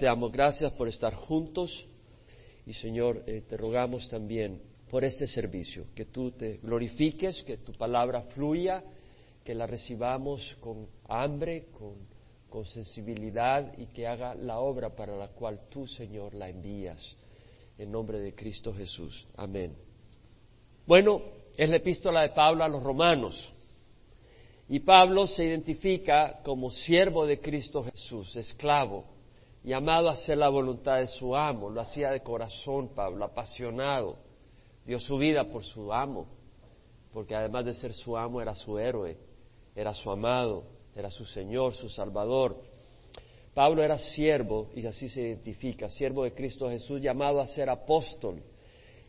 Te damos gracias por estar juntos y Señor, eh, te rogamos también por este servicio, que tú te glorifiques, que tu palabra fluya, que la recibamos con hambre, con, con sensibilidad y que haga la obra para la cual tú, Señor, la envías. En nombre de Cristo Jesús. Amén. Bueno, es la epístola de Pablo a los romanos. Y Pablo se identifica como siervo de Cristo Jesús, esclavo, llamado a hacer la voluntad de su amo. Lo hacía de corazón Pablo, apasionado. Dio su vida por su amo, porque además de ser su amo era su héroe, era su amado, era su Señor, su Salvador. Pablo era siervo, y así se identifica, siervo de Cristo Jesús, llamado a ser apóstol.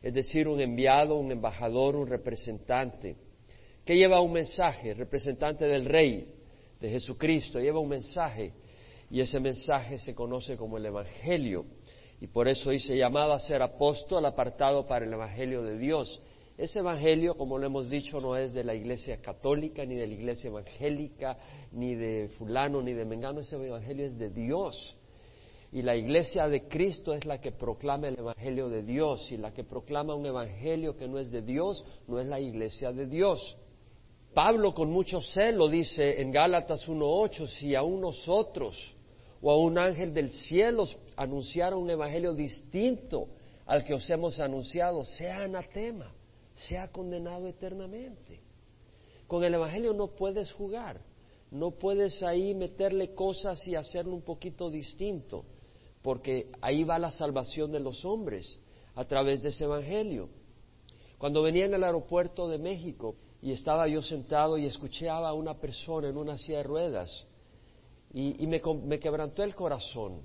Es decir, un enviado, un embajador, un representante, que lleva un mensaje, representante del Rey, de Jesucristo, lleva un mensaje y ese mensaje se conoce como el Evangelio y por eso dice llamado a ser apóstol apartado para el Evangelio de Dios. Ese Evangelio, como lo hemos dicho, no es de la Iglesia católica, ni de la Iglesia evangélica, ni de fulano, ni de mengano, ese Evangelio es de Dios. Y la iglesia de Cristo es la que proclama el Evangelio de Dios. Y la que proclama un Evangelio que no es de Dios, no es la iglesia de Dios. Pablo con mucho celo dice en Gálatas 1.8, si aún nosotros o a un ángel del cielo anunciara un Evangelio distinto al que os hemos anunciado, sea anatema, sea condenado eternamente. Con el Evangelio no puedes jugar, no puedes ahí meterle cosas y hacerlo un poquito distinto porque ahí va la salvación de los hombres a través de ese Evangelio. Cuando venía en el aeropuerto de México y estaba yo sentado y escuchaba a una persona en una silla de ruedas y, me, quebrantó el corazón.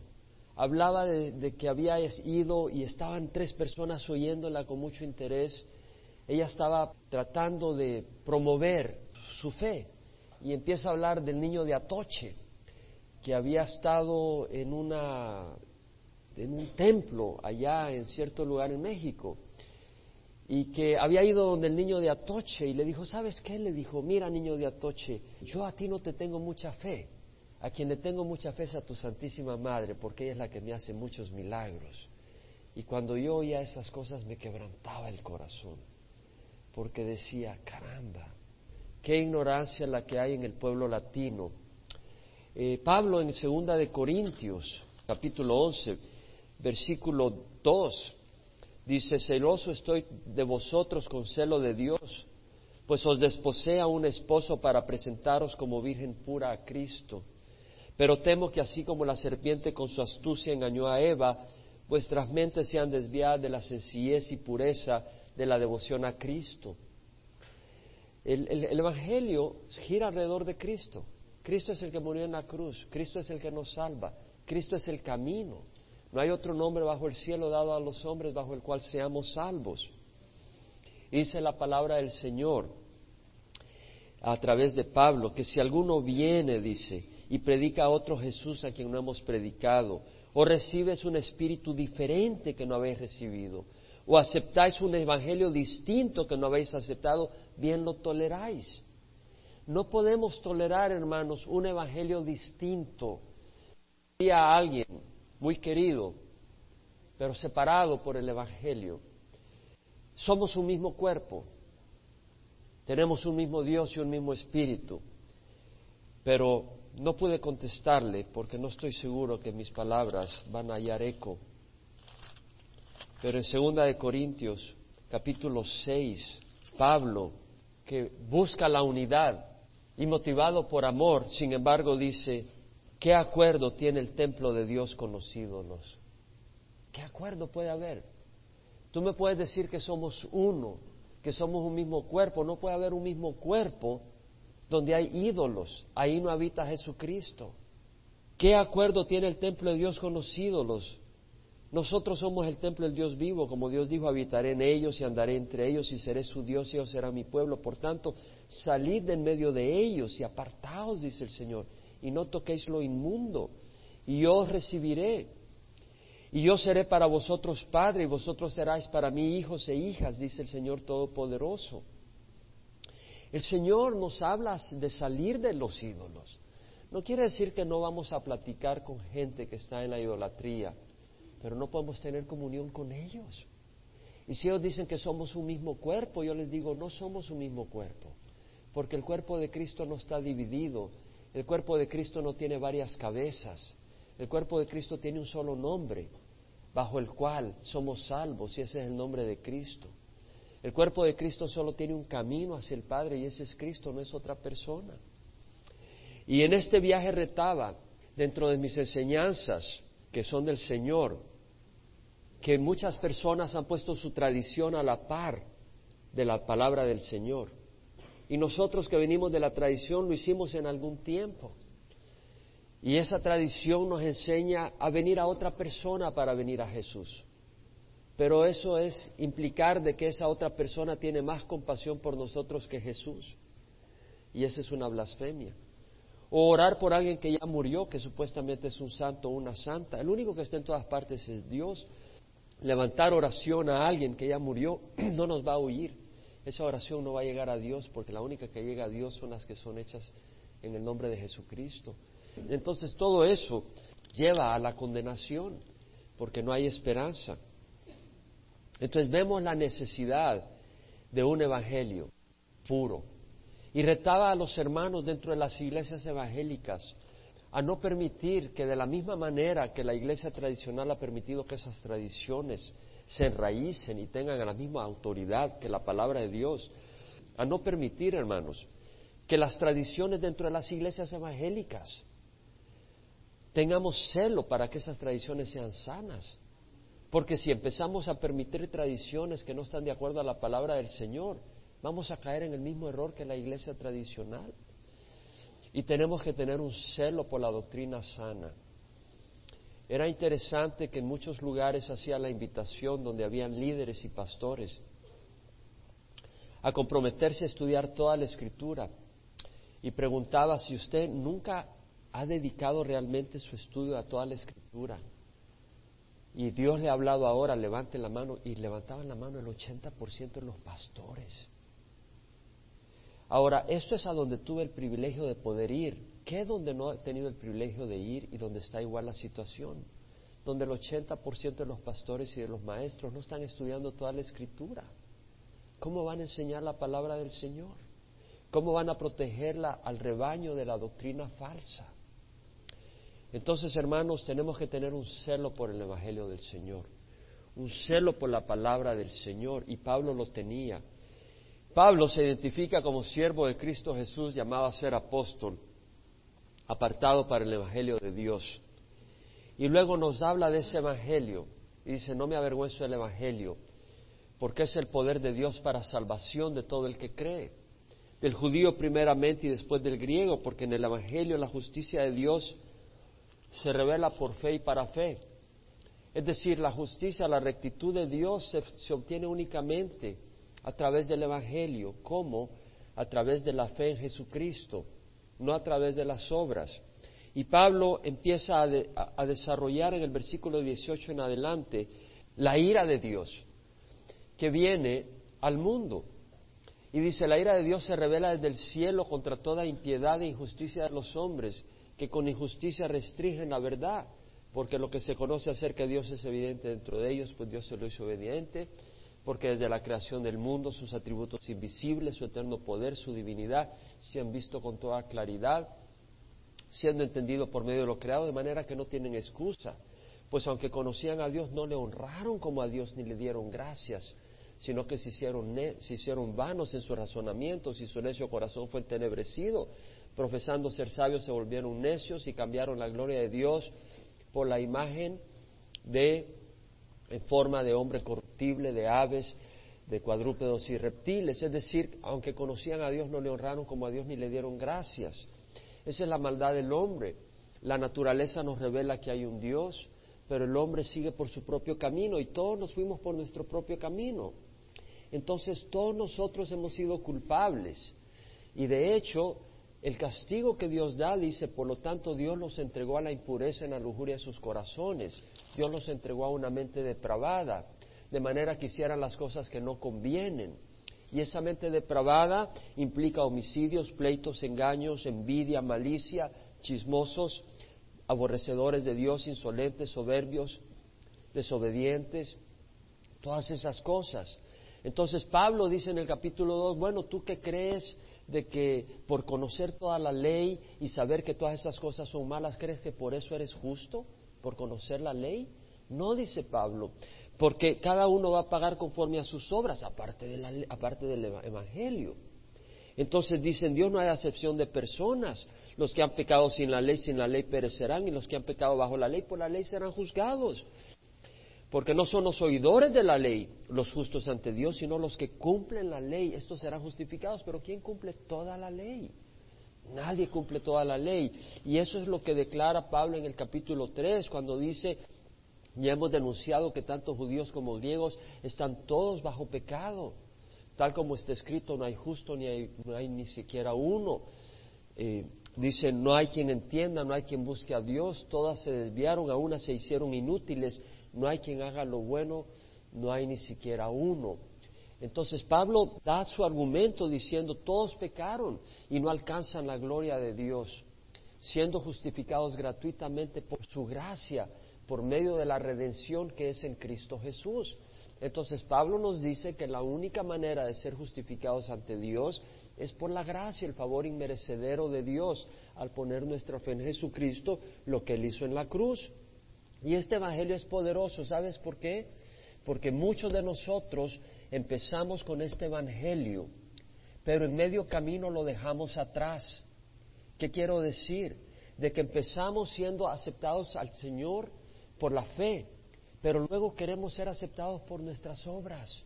Hablaba de, de, que había ido y estaban tres personas oyéndola con mucho interés. Ella estaba tratando de promover su fe y empieza a hablar del niño de Atoche que había estado en, una, en un templo allá en cierto lugar en México y que había ido donde el niño de Atoche y le dijo, ¿sabes qué? Le dijo, mira niño de Atoche, yo a ti no te tengo mucha fe, a quien le tengo mucha fe a tu Santísima Madre, porque ella es la que me hace muchos milagros. Y cuando yo oía esas cosas me quebrantaba el corazón, porque decía, caramba, qué ignorancia la que hay en el pueblo latino eh, Pablo en segunda de Corintios, capítulo 11, versículo 2, dice, celoso estoy de vosotros con celo de Dios, pues os desposé a un esposo para presentaros como virgen pura a Cristo. Pero temo que así como la serpiente con su astucia engañó a Eva, vuestras mentes sean desviadas de la sencillez y pureza de la devoción a Cristo. el Evangelio gira alrededor de Cristo. Cristo es el que murió en la cruz, Cristo es el que nos salva, Cristo es el camino. No hay otro nombre bajo el cielo dado a los hombres bajo el cual seamos salvos. Dice la palabra del Señor a través de Pablo, que si alguno viene, dice, y predica a otro Jesús a quien no hemos predicado, o recibes un espíritu diferente que no habéis recibido, o aceptáis un evangelio distinto que no habéis aceptado, bien lo toleráis. No podemos tolerar, hermanos, un evangelio distinto. a alguien muy querido, pero separado por el evangelio. Somos un mismo cuerpo, tenemos un mismo Dios y un mismo espíritu, pero no pude contestarle porque no estoy seguro que mis palabras van a hallar eco. Pero en segunda de Corintios, capítulo 6, Pablo, que busca la unidad, y motivado por amor, sin embargo, dice, ¿qué acuerdo tiene el templo de Dios con los ídolos? ¿Qué acuerdo puede haber? Tú me puedes decir que somos uno, que somos un mismo cuerpo, no puede haber un mismo cuerpo donde hay ídolos, ahí no habita Jesucristo. ¿Qué acuerdo tiene el templo de Dios con los ídolos? Nosotros somos el templo del Dios vivo, como Dios dijo, habitaré en ellos y andaré entre ellos y seré su Dios y ellos serán mi pueblo. Por tanto, salid de en medio de ellos y apartaos, dice el Señor, y no toquéis lo inmundo, y yo os recibiré. Y yo seré para vosotros padre y vosotros seráis para mí hijos e hijas, dice el Señor Todopoderoso. El Señor nos habla de salir de los ídolos. No quiere decir que no vamos a platicar con gente que está en la idolatría, pero no podemos tener comunión con ellos. Y si ellos dicen que somos un mismo cuerpo, yo les digo, no somos un mismo cuerpo, porque el cuerpo de Cristo no está dividido, el cuerpo de Cristo no tiene varias cabezas, el cuerpo de Cristo tiene un solo nombre, bajo el cual somos salvos, y ese es el nombre de Cristo. El cuerpo de Cristo solo tiene un camino hacia el Padre, y ese es Cristo, no es otra persona. Y en este viaje retaba, dentro de mis enseñanzas, que son del Señor, que muchas personas han puesto su tradición a la par de la palabra del Señor. Y nosotros que venimos de la tradición lo hicimos en algún tiempo. Y esa tradición nos enseña a venir a otra persona para venir a Jesús. Pero eso es implicar de que esa otra persona tiene más compasión por nosotros que Jesús. Y esa es una blasfemia. O orar por alguien que ya murió, que supuestamente es un santo o una santa. El único que está en todas partes es Dios levantar oración a alguien que ya murió no nos va a oír. Esa oración no va a llegar a Dios porque la única que llega a Dios son las que son hechas en el nombre de Jesucristo. Entonces todo eso lleva a la condenación porque no hay esperanza. Entonces vemos la necesidad de un evangelio puro. Y retaba a los hermanos dentro de las iglesias evangélicas a no permitir que de la misma manera que la iglesia tradicional ha permitido que esas tradiciones se enraícen y tengan la misma autoridad que la palabra de Dios, a no permitir, hermanos, que las tradiciones dentro de las iglesias evangélicas tengamos celo para que esas tradiciones sean sanas. Porque si empezamos a permitir tradiciones que no están de acuerdo a la palabra del Señor, vamos a caer en el mismo error que la iglesia tradicional. Y tenemos que tener un celo por la doctrina sana. Era interesante que en muchos lugares hacía la invitación donde habían líderes y pastores a comprometerse a estudiar toda la escritura y preguntaba si usted nunca ha dedicado realmente su estudio a toda la escritura y Dios le ha hablado ahora, levante la mano y levantaban la mano el 80% de los pastores. Ahora, esto es a donde tuve el privilegio de poder ir. ¿Qué donde no he tenido el privilegio de ir y donde está igual la situación? Donde el 80% de los pastores y de los maestros no están estudiando toda la escritura. ¿Cómo van a enseñar la palabra del Señor? ¿Cómo van a protegerla al rebaño de la doctrina falsa? Entonces, hermanos, tenemos que tener un celo por el Evangelio del Señor, un celo por la palabra del Señor, y Pablo lo tenía. Pablo se identifica como siervo de Cristo Jesús, llamado a ser apóstol, apartado para el Evangelio de Dios. Y luego nos habla de ese Evangelio y dice, no me avergüenzo del Evangelio, porque es el poder de Dios para salvación de todo el que cree, del judío primeramente y después del griego, porque en el Evangelio la justicia de Dios se revela por fe y para fe. Es decir, la justicia, la rectitud de Dios se, obtiene únicamente a través del Evangelio. ¿Cómo? A través de la fe en Jesucristo, no a través de las obras. Y Pablo empieza a, desarrollar en el versículo 18 en adelante la ira de Dios que viene al mundo. Y dice, la ira de Dios se revela desde el cielo contra toda impiedad e injusticia de los hombres, que con injusticia restringen la verdad, porque lo que se conoce acerca de Dios es evidente dentro de ellos, pues Dios se lo hizo obediente porque desde la creación del mundo sus atributos invisibles, su eterno poder, su divinidad, se han visto con toda claridad, siendo entendido por medio de lo creado, de manera que no tienen excusa, pues aunque conocían a Dios, no le honraron como a Dios ni le dieron gracias, sino que se hicieron, se hicieron vanos en sus razonamientos y su necio corazón fue entenebrecido, profesando ser sabios se volvieron necios y cambiaron la gloria de Dios por la imagen de en forma de hombre corruptible, de aves, de cuadrúpedos y reptiles. Es decir, aunque conocían a Dios, no le honraron como a Dios ni le dieron gracias. Esa es la maldad del hombre. La naturaleza nos revela que hay un Dios, pero el hombre sigue por su propio camino y todos nos fuimos por nuestro propio camino. Entonces todos nosotros hemos sido culpables. Y de hecho, el castigo que Dios da, dice, por lo tanto Dios los entregó a la impureza en la lujuria de sus corazones. Dios los entregó a una mente depravada, de manera que hicieran las cosas que no convienen. Y esa mente depravada implica homicidios, pleitos, engaños, envidia, malicia, chismosos, aborrecedores de Dios, insolentes, soberbios, desobedientes, todas esas cosas. Entonces Pablo dice en el capítulo 2, bueno, ¿tú qué crees de que por conocer toda la ley y saber que todas esas cosas son malas, crees que por eso eres justo? ¿Por conocer la ley? No, dice Pablo, porque cada uno va a pagar conforme a sus obras, aparte, de la, aparte del Evangelio. Entonces dicen, Dios no hay acepción de personas. Los que han pecado sin la ley, sin la ley perecerán, y los que han pecado bajo la ley, por la ley serán juzgados. Porque no son los oidores de la ley los justos ante Dios, sino los que cumplen la ley. Estos serán justificados. Pero ¿quién cumple toda la ley? Nadie cumple toda la ley. Y eso es lo que declara Pablo en el capítulo 3, cuando dice, ya hemos denunciado que tanto judíos como griegos están todos bajo pecado. Tal como está escrito, no hay justo ni hay, ni siquiera uno. Eh, dice, no hay quien entienda, no hay quien busque a Dios, todas se desviaron, a unas se hicieron inútiles, no hay quien haga lo bueno, no hay ni siquiera uno. Entonces Pablo da su argumento diciendo, todos pecaron y no alcanzan la gloria de Dios, siendo justificados gratuitamente por su gracia por medio de la redención que es en Cristo Jesús. Entonces Pablo nos dice que la única manera de ser justificados ante Dios es por la gracia, el favor inmerecedero de Dios al poner nuestra fe en Jesucristo, lo que Él hizo en la cruz. Y este Evangelio es poderoso, ¿sabes por qué? Porque muchos de nosotros empezamos con este Evangelio, pero en medio camino lo dejamos atrás. ¿Qué quiero decir? De que empezamos siendo aceptados al Señor, por la fe, pero luego queremos ser aceptados por nuestras obras.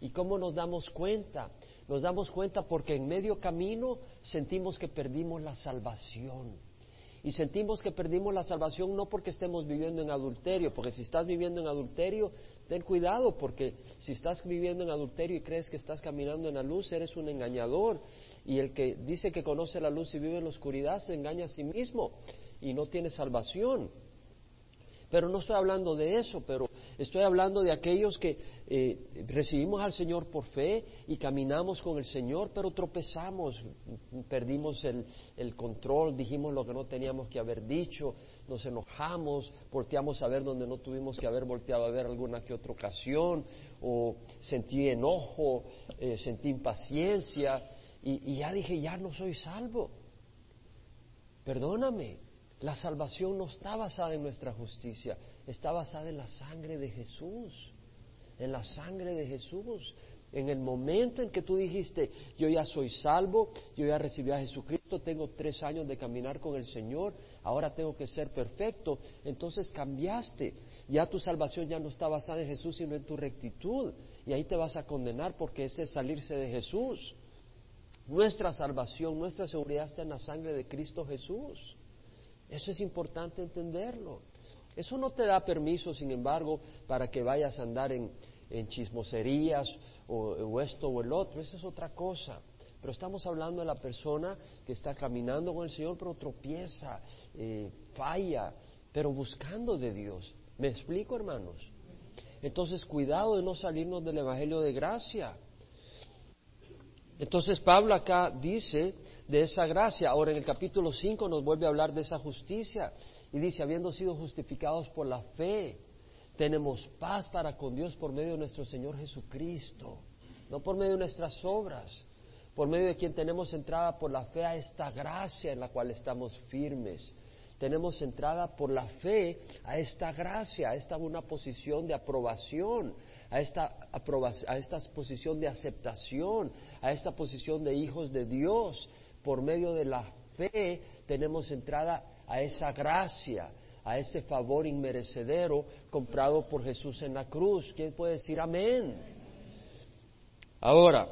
¿Y cómo nos damos cuenta? Nos damos cuenta porque en medio camino sentimos que perdimos la salvación. Y sentimos que perdimos la salvación no porque estemos viviendo en adulterio, porque si estás viviendo en adulterio, ten cuidado, porque si estás viviendo en adulterio y crees que estás caminando en la luz, eres un engañador. Y el que dice que conoce la luz y vive en la oscuridad se engaña a sí mismo y no tiene salvación. Pero no estoy hablando de eso, pero estoy hablando de aquellos que eh, recibimos al Señor por fe y caminamos con el Señor, pero tropezamos, perdimos el, control, dijimos lo que no teníamos que haber dicho, nos enojamos, volteamos a ver donde no tuvimos que haber volteado a ver alguna que otra ocasión, o sentí enojo, eh, sentí impaciencia, y ya dije, ya no soy salvo. Perdóname, la salvación no está basada en nuestra justicia, está basada en la sangre de Jesús, en la sangre de Jesús. En el momento en que tú dijiste, yo ya soy salvo, yo ya recibí a Jesucristo, tengo tres años de caminar con el Señor, ahora tengo que ser perfecto, entonces cambiaste. Ya tu salvación ya no está basada en Jesús, sino en tu rectitud. Y ahí te vas a condenar porque ese es salirse de Jesús. Nuestra salvación, nuestra seguridad está en la sangre de Cristo Jesús. Eso es importante entenderlo. Eso no te da permiso, sin embargo, para que vayas a andar en, chismoserías o, esto o el otro. Esa es otra cosa. Pero estamos hablando de la persona que está caminando con el Señor, pero tropieza, eh, falla, pero buscando de Dios. ¿Me explico, hermanos? Entonces, cuidado de no salirnos del Evangelio de gracia. Entonces, Pablo acá dice de esa gracia. Ahora en el capítulo 5 nos vuelve a hablar de esa justicia y dice, habiendo sido justificados por la fe, tenemos paz para con Dios por medio de nuestro Señor Jesucristo, no por medio de nuestras obras, por medio de quien tenemos entrada por la fe a esta gracia en la cual estamos firmes. Tenemos entrada por la fe a esta gracia, a esta una posición de aprobación, a esta, a esta posición de aceptación, a esta posición de hijos de Dios por medio de la fe tenemos entrada a esa gracia, a ese favor inmerecedero comprado por Jesús en la cruz. ¿Quién puede decir amén? Ahora,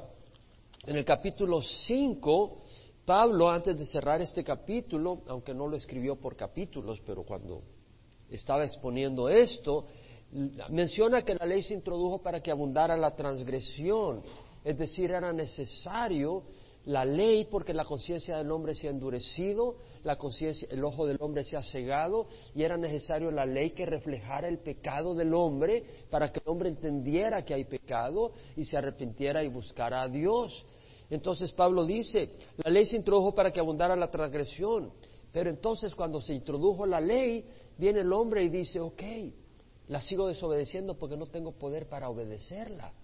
en el capítulo 5, Pablo, antes de cerrar este capítulo, aunque no lo escribió por capítulos, pero cuando estaba exponiendo esto, menciona que la ley se introdujo para que abundara la transgresión, es decir, era necesario la ley porque la conciencia del hombre se ha endurecido, la conciencia, el ojo del hombre se ha cegado y era necesario la ley que reflejara el pecado del hombre para que el hombre entendiera que hay pecado y se arrepintiera y buscara a Dios. Entonces Pablo dice, la ley se introdujo para que abundara la transgresión, Pero entonces cuando se introdujo la ley, viene el hombre y dice, ok, la sigo desobedeciendo porque no tengo poder para obedecerla.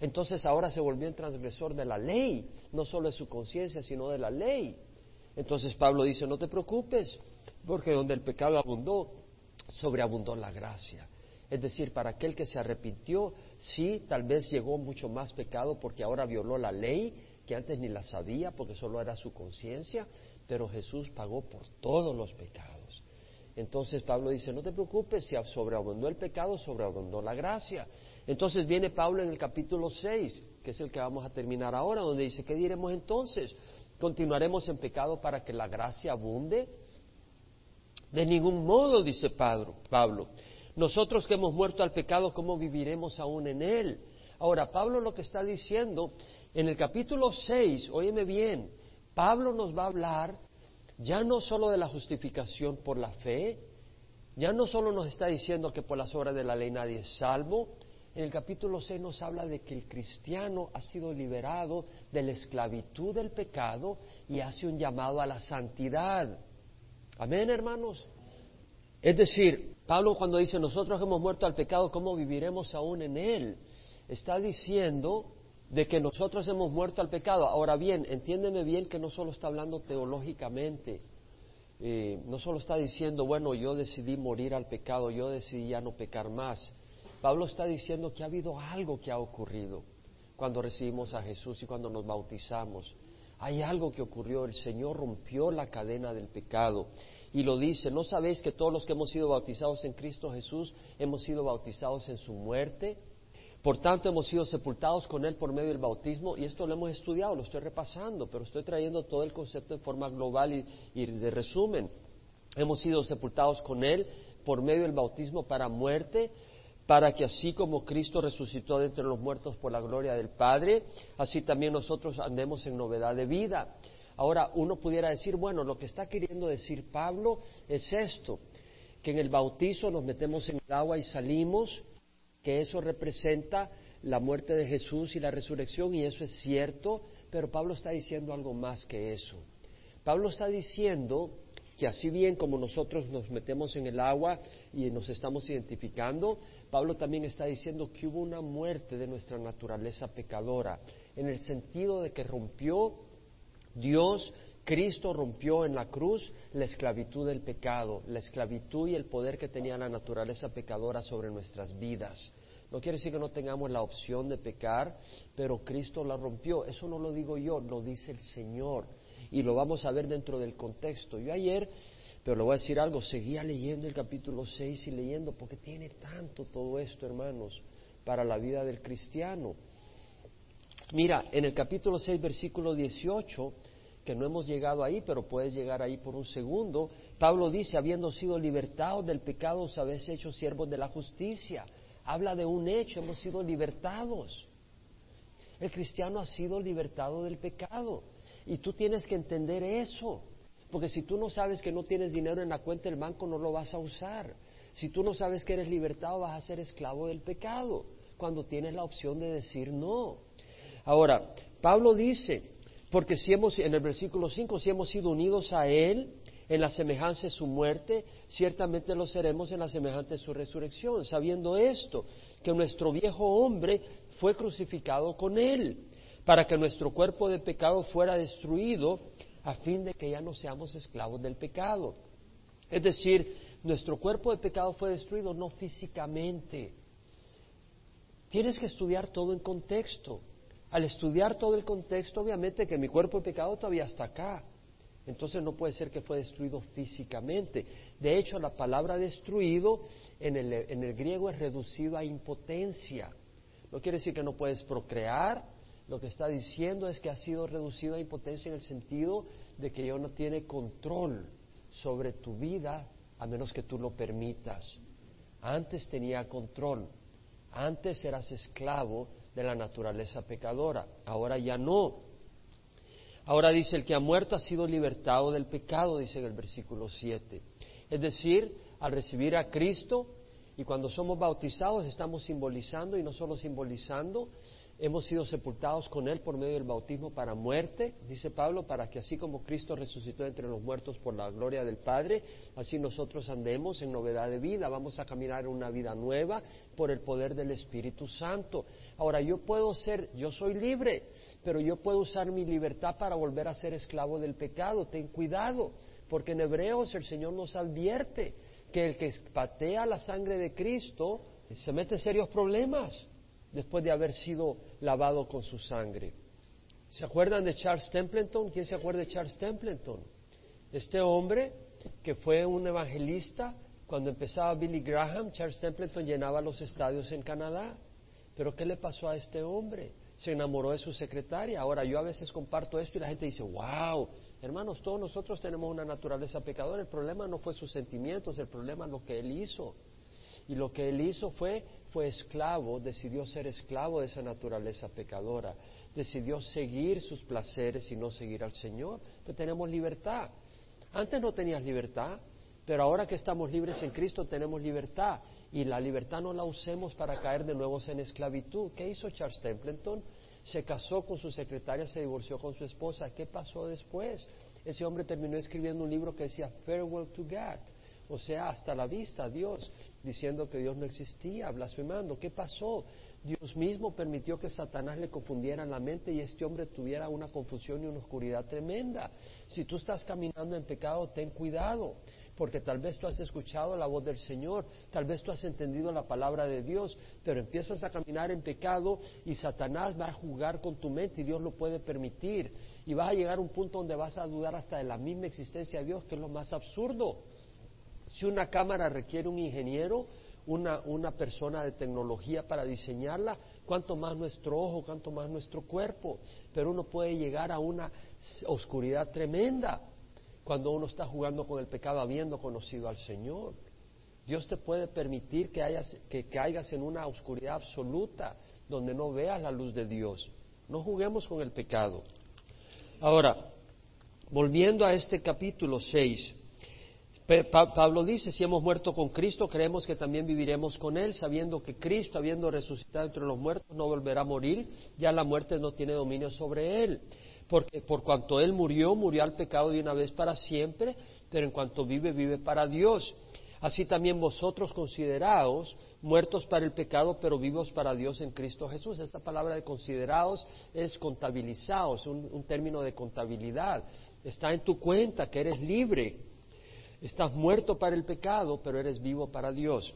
Entonces ahora se volvió un transgresor de la ley, no solo de su conciencia, sino de la ley. Entonces Pablo dice, no te preocupes, porque donde el pecado abundó, sobreabundó la gracia. Es decir, para aquel que se arrepintió, sí, tal vez llegó mucho más pecado porque ahora violó la ley, que antes ni la sabía porque solo era su conciencia, pero Jesús pagó por todos los pecados. Entonces Pablo dice, no te preocupes, si sobreabundó el pecado, sobreabundó la gracia. Entonces viene Pablo en el capítulo 6, que es el que vamos a terminar ahora, donde dice, ¿qué diremos entonces? ¿Continuaremos en pecado para que la gracia abunde? De ningún modo, dice Pablo. Nosotros que hemos muerto al pecado, ¿cómo viviremos aún en él? Ahora, Pablo lo que está diciendo en el capítulo 6, óyeme bien, Pablo nos va a hablar ya no solo de la justificación por la fe, ya no solo nos está diciendo que por las obras de la ley nadie es salvo, en el capítulo 6 nos habla de que el cristiano ha sido liberado de la esclavitud del pecado y hace un llamado a la santidad. Amén, hermanos. Es decir, Pablo cuando dice nosotros hemos muerto al pecado, ¿cómo viviremos aún en él? Está diciendo de que nosotros hemos muerto al pecado. Ahora bien, entiéndeme bien que no solo está hablando teológicamente, eh, no solo está diciendo, bueno, yo decidí morir al pecado, yo decidí ya no pecar más. Pablo está diciendo que ha habido algo que ha ocurrido cuando recibimos a Jesús y cuando nos bautizamos. Hay algo que ocurrió, el Señor rompió la cadena del pecado y lo dice, ¿no sabéis que todos los que hemos sido bautizados en Cristo Jesús hemos sido bautizados en su muerte? Por tanto, hemos sido sepultados con Él por medio del bautismo, y esto lo hemos estudiado, lo estoy repasando, pero estoy trayendo todo el concepto en forma global y, y de resumen. Hemos sido sepultados con Él por medio del bautismo para muerte, para que así como Cristo resucitó de entre los muertos por la gloria del Padre, así también nosotros andemos en novedad de vida. Ahora, uno pudiera decir, bueno, lo que está queriendo decir Pablo es esto, que en el bautizo nos metemos en el agua y salimos, que eso representa la muerte de Jesús y la resurrección, y eso es cierto, pero Pablo está diciendo algo más que eso. Pablo está diciendo que así bien como nosotros nos metemos en el agua y nos estamos identificando, Pablo también está diciendo que hubo una muerte de nuestra naturaleza pecadora, en el sentido de que rompió Dios, Cristo rompió en la cruz la esclavitud del pecado, la esclavitud y el poder que tenía la naturaleza pecadora sobre nuestras vidas. No quiere decir que no tengamos la opción de pecar, pero Cristo la rompió. Eso no lo digo yo, lo dice el Señor. Y lo vamos a ver dentro del contexto. Yo ayer pero le voy a decir algo, seguía leyendo el capítulo 6 y leyendo, porque tiene tanto todo esto, hermanos, para la vida del cristiano. Mira, en el capítulo 6, versículo 18, que no hemos llegado ahí, pero puedes llegar ahí por un segundo, Pablo dice, habiendo sido libertados del pecado, os habéis hecho siervos de la justicia. Habla de un hecho, hemos sido libertados. El cristiano ha sido libertado del pecado. Y tú tienes que entender eso. Porque si tú no sabes que no tienes dinero en la cuenta del banco, no lo vas a usar. Si tú no sabes que eres libertado, vas a ser esclavo del pecado, cuando tienes la opción de decir no. Ahora, Pablo dice, porque si hemos, en el versículo 5, si hemos sido unidos a Él en la semejanza de su muerte, ciertamente lo seremos en la semejanza de su resurrección, sabiendo esto, que nuestro viejo hombre fue crucificado con Él, para que nuestro cuerpo de pecado fuera destruido a fin de que ya no seamos esclavos del pecado. Es decir, nuestro cuerpo de pecado fue destruido no físicamente. Tienes que estudiar todo en contexto. Al estudiar todo el contexto, obviamente que mi cuerpo de pecado todavía está acá. Entonces no puede ser que fue destruido físicamente. De hecho, la palabra destruido en el, en el griego es reducido a impotencia. No quiere decir que no puedes procrear, lo que está diciendo es que ha sido reducido a impotencia en el sentido de que ya no tiene control sobre tu vida a menos que tú lo permitas. Antes tenía control, antes eras esclavo de la naturaleza pecadora, ahora ya no. Ahora dice, el que ha muerto ha sido libertado del pecado, dice en el versículo 7. Es decir, al recibir a Cristo y cuando somos bautizados estamos simbolizando y no solo simbolizando hemos sido sepultados con Él por medio del bautismo para muerte, dice Pablo, para que así como Cristo resucitó entre los muertos por la gloria del Padre, así nosotros andemos en novedad de vida, vamos a caminar en una vida nueva por el poder del Espíritu Santo. Ahora, yo puedo ser, yo soy libre, pero yo puedo usar mi libertad para volver a ser esclavo del pecado. Ten cuidado, porque en Hebreos el Señor nos advierte que el que patea la sangre de Cristo se mete en serios problemas después de haber sido lavado con su sangre. ¿Se acuerdan de Charles Templeton? ¿Quién se acuerda de Charles Templeton? Este hombre que fue un evangelista, cuando empezaba Billy Graham, Charles Templeton llenaba los estadios en Canadá. Pero ¿qué le pasó a este hombre? Se enamoró de su secretaria. Ahora yo a veces comparto esto y la gente dice, wow, hermanos, todos nosotros tenemos una naturaleza pecadora. El problema no fue sus sentimientos, el problema es lo que él hizo. Y lo que él hizo fue, fue esclavo, decidió ser esclavo de esa naturaleza pecadora, decidió seguir sus placeres y no seguir al Señor. Pero tenemos libertad. Antes no tenías libertad, pero ahora que estamos libres en Cristo tenemos libertad. Y la libertad no la usemos para caer de nuevo en esclavitud. ¿Qué hizo Charles Templeton? Se casó con su secretaria, se divorció con su esposa. ¿Qué pasó después? Ese hombre terminó escribiendo un libro que decía Farewell to God o sea, hasta la vista Dios, diciendo que Dios no existía, blasfemando. ¿Qué pasó? Dios mismo permitió que Satanás le confundiera la mente y este hombre tuviera una confusión y una oscuridad tremenda. Si tú estás caminando en pecado, ten cuidado, porque tal vez tú has escuchado la voz del Señor, tal vez tú has entendido la palabra de Dios, pero empiezas a caminar en pecado y Satanás va a jugar con tu mente y Dios lo puede permitir. Y vas a llegar a un punto donde vas a dudar hasta de la misma existencia de Dios, que es lo más absurdo. Si una cámara requiere un ingeniero, una, una, persona de tecnología para diseñarla, cuanto más nuestro ojo, cuanto más nuestro cuerpo. Pero uno puede llegar a una oscuridad tremenda cuando uno está jugando con el pecado habiendo conocido al Señor. Dios te puede permitir que, hayas, que caigas en una oscuridad absoluta donde no veas la luz de Dios. No juguemos con el pecado. Ahora, volviendo a este capítulo 6, Pablo dice, si hemos muerto con Cristo, creemos que también viviremos con Él, sabiendo que Cristo, habiendo resucitado entre los muertos, no volverá a morir, ya la muerte no tiene dominio sobre Él. Porque por cuanto Él murió, murió al pecado de una vez para siempre, pero en cuanto vive, vive para Dios. Así también vosotros consideraos muertos para el pecado, pero vivos para Dios en Cristo Jesús. Esta palabra de consideraos es contabilizaos, un, un término de contabilidad. Está en tu cuenta que eres libre Estás muerto para el pecado, pero eres vivo para Dios.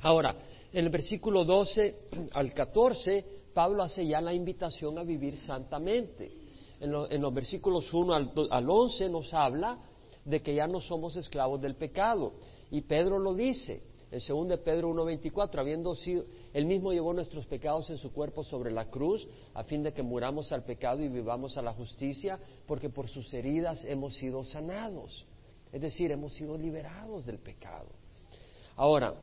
Ahora, en el versículo 12 al 14, Pablo hace ya la invitación a vivir santamente. En, los versículos 1 al, al 11 nos habla de que ya no somos esclavos del pecado. Y Pedro lo dice, en 2 de Pedro 1.24, habiendo sido, él mismo llevó nuestros pecados en su cuerpo sobre la cruz, a fin de que muramos al pecado y vivamos a la justicia, porque por sus heridas hemos sido sanados. Es decir, hemos sido liberados del pecado. Ahora,